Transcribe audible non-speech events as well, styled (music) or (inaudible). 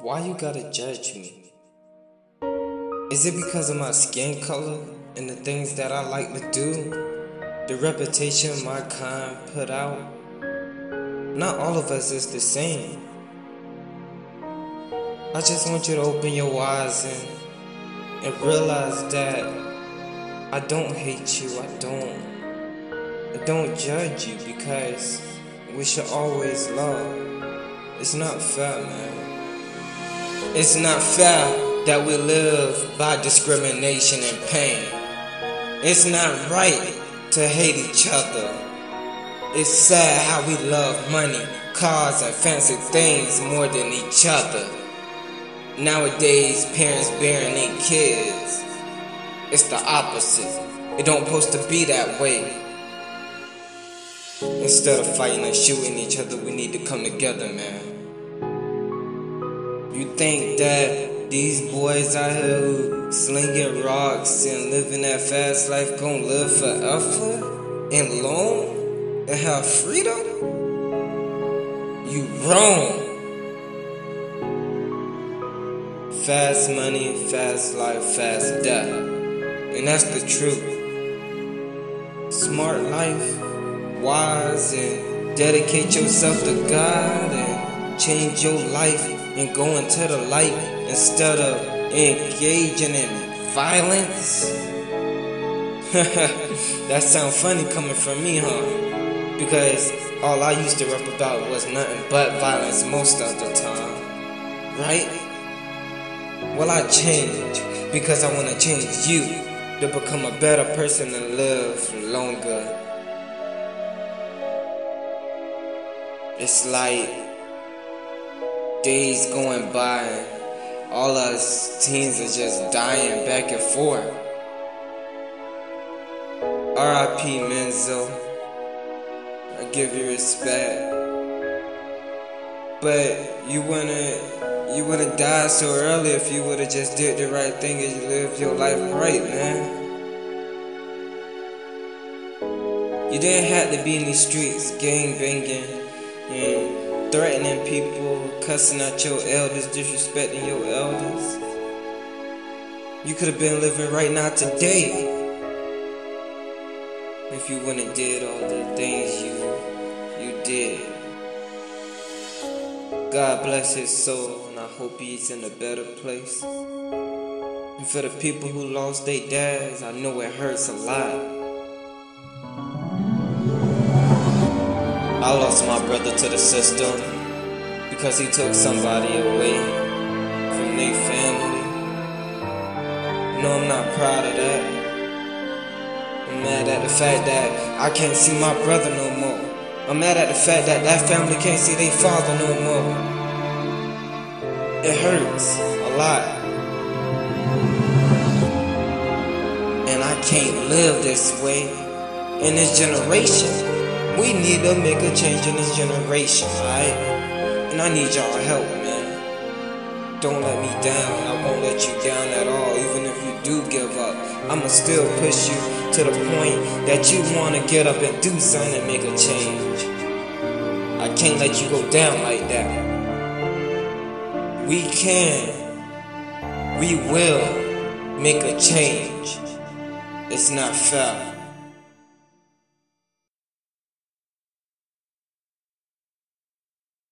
Why you gotta judge me? Is it because of my skin color and the things that I like to do? The reputation my kind put out? Not all of us is the same. I just want you to open your eyes and, and realize that I don't hate you. I don't. I don't judge you because we should always love. It's not fair, man. It's not fair that we live by discrimination and pain. It's not right to hate each other. It's sad how we love money, cars, and fancy things more than each other. Nowadays, parents burying their kids. It's the opposite. It don't supposed to be that way. Instead of fighting and shooting each other, we need to come together, man. You think that these boys out here who slinging rocks and living that fast life gonna live forever and long and have freedom? You wrong. Fast money, fast life, fast death. And that's the truth. Smart life wise and dedicate yourself to God change your life and go into the light instead of engaging in violence? (laughs) that sounds funny coming from me, huh? Because all I used to rap about was nothing but violence most of the time. Right? Well, I change because I want to change you to become a better person and live longer It's like days going by, all us teens are just dying back and forth. R.I.P. Menzo, I give you respect, but you wouldn't, you wouldn't die so early if you would've just did the right thing and you lived your life right, man. You didn't have to be in these streets gang banging and threatening people, cussing out your elders, disrespecting your elders. You could have been living right now today if you wouldn't did all the things you you did. God bless his soul, and I hope he's in a better place. And for the people who lost their dads, I know it hurts a lot. I lost my brother to the system because he took somebody away from their family. No, I'm not proud of that. I'm mad at the fact that I can't see my brother no more. I'm mad at the fact that that family can't see their father no more. It hurts a lot. And I can't live this way in this generation. We need to make a change in this generation, alright? And I need y'all help, man. Don't let me down. I won't let you down at all. Even if you do give up, I'ma still push you to the point that you wanna get up and do something and make a change. I can't let you go down like that. We can. We will make a change. It's not fair.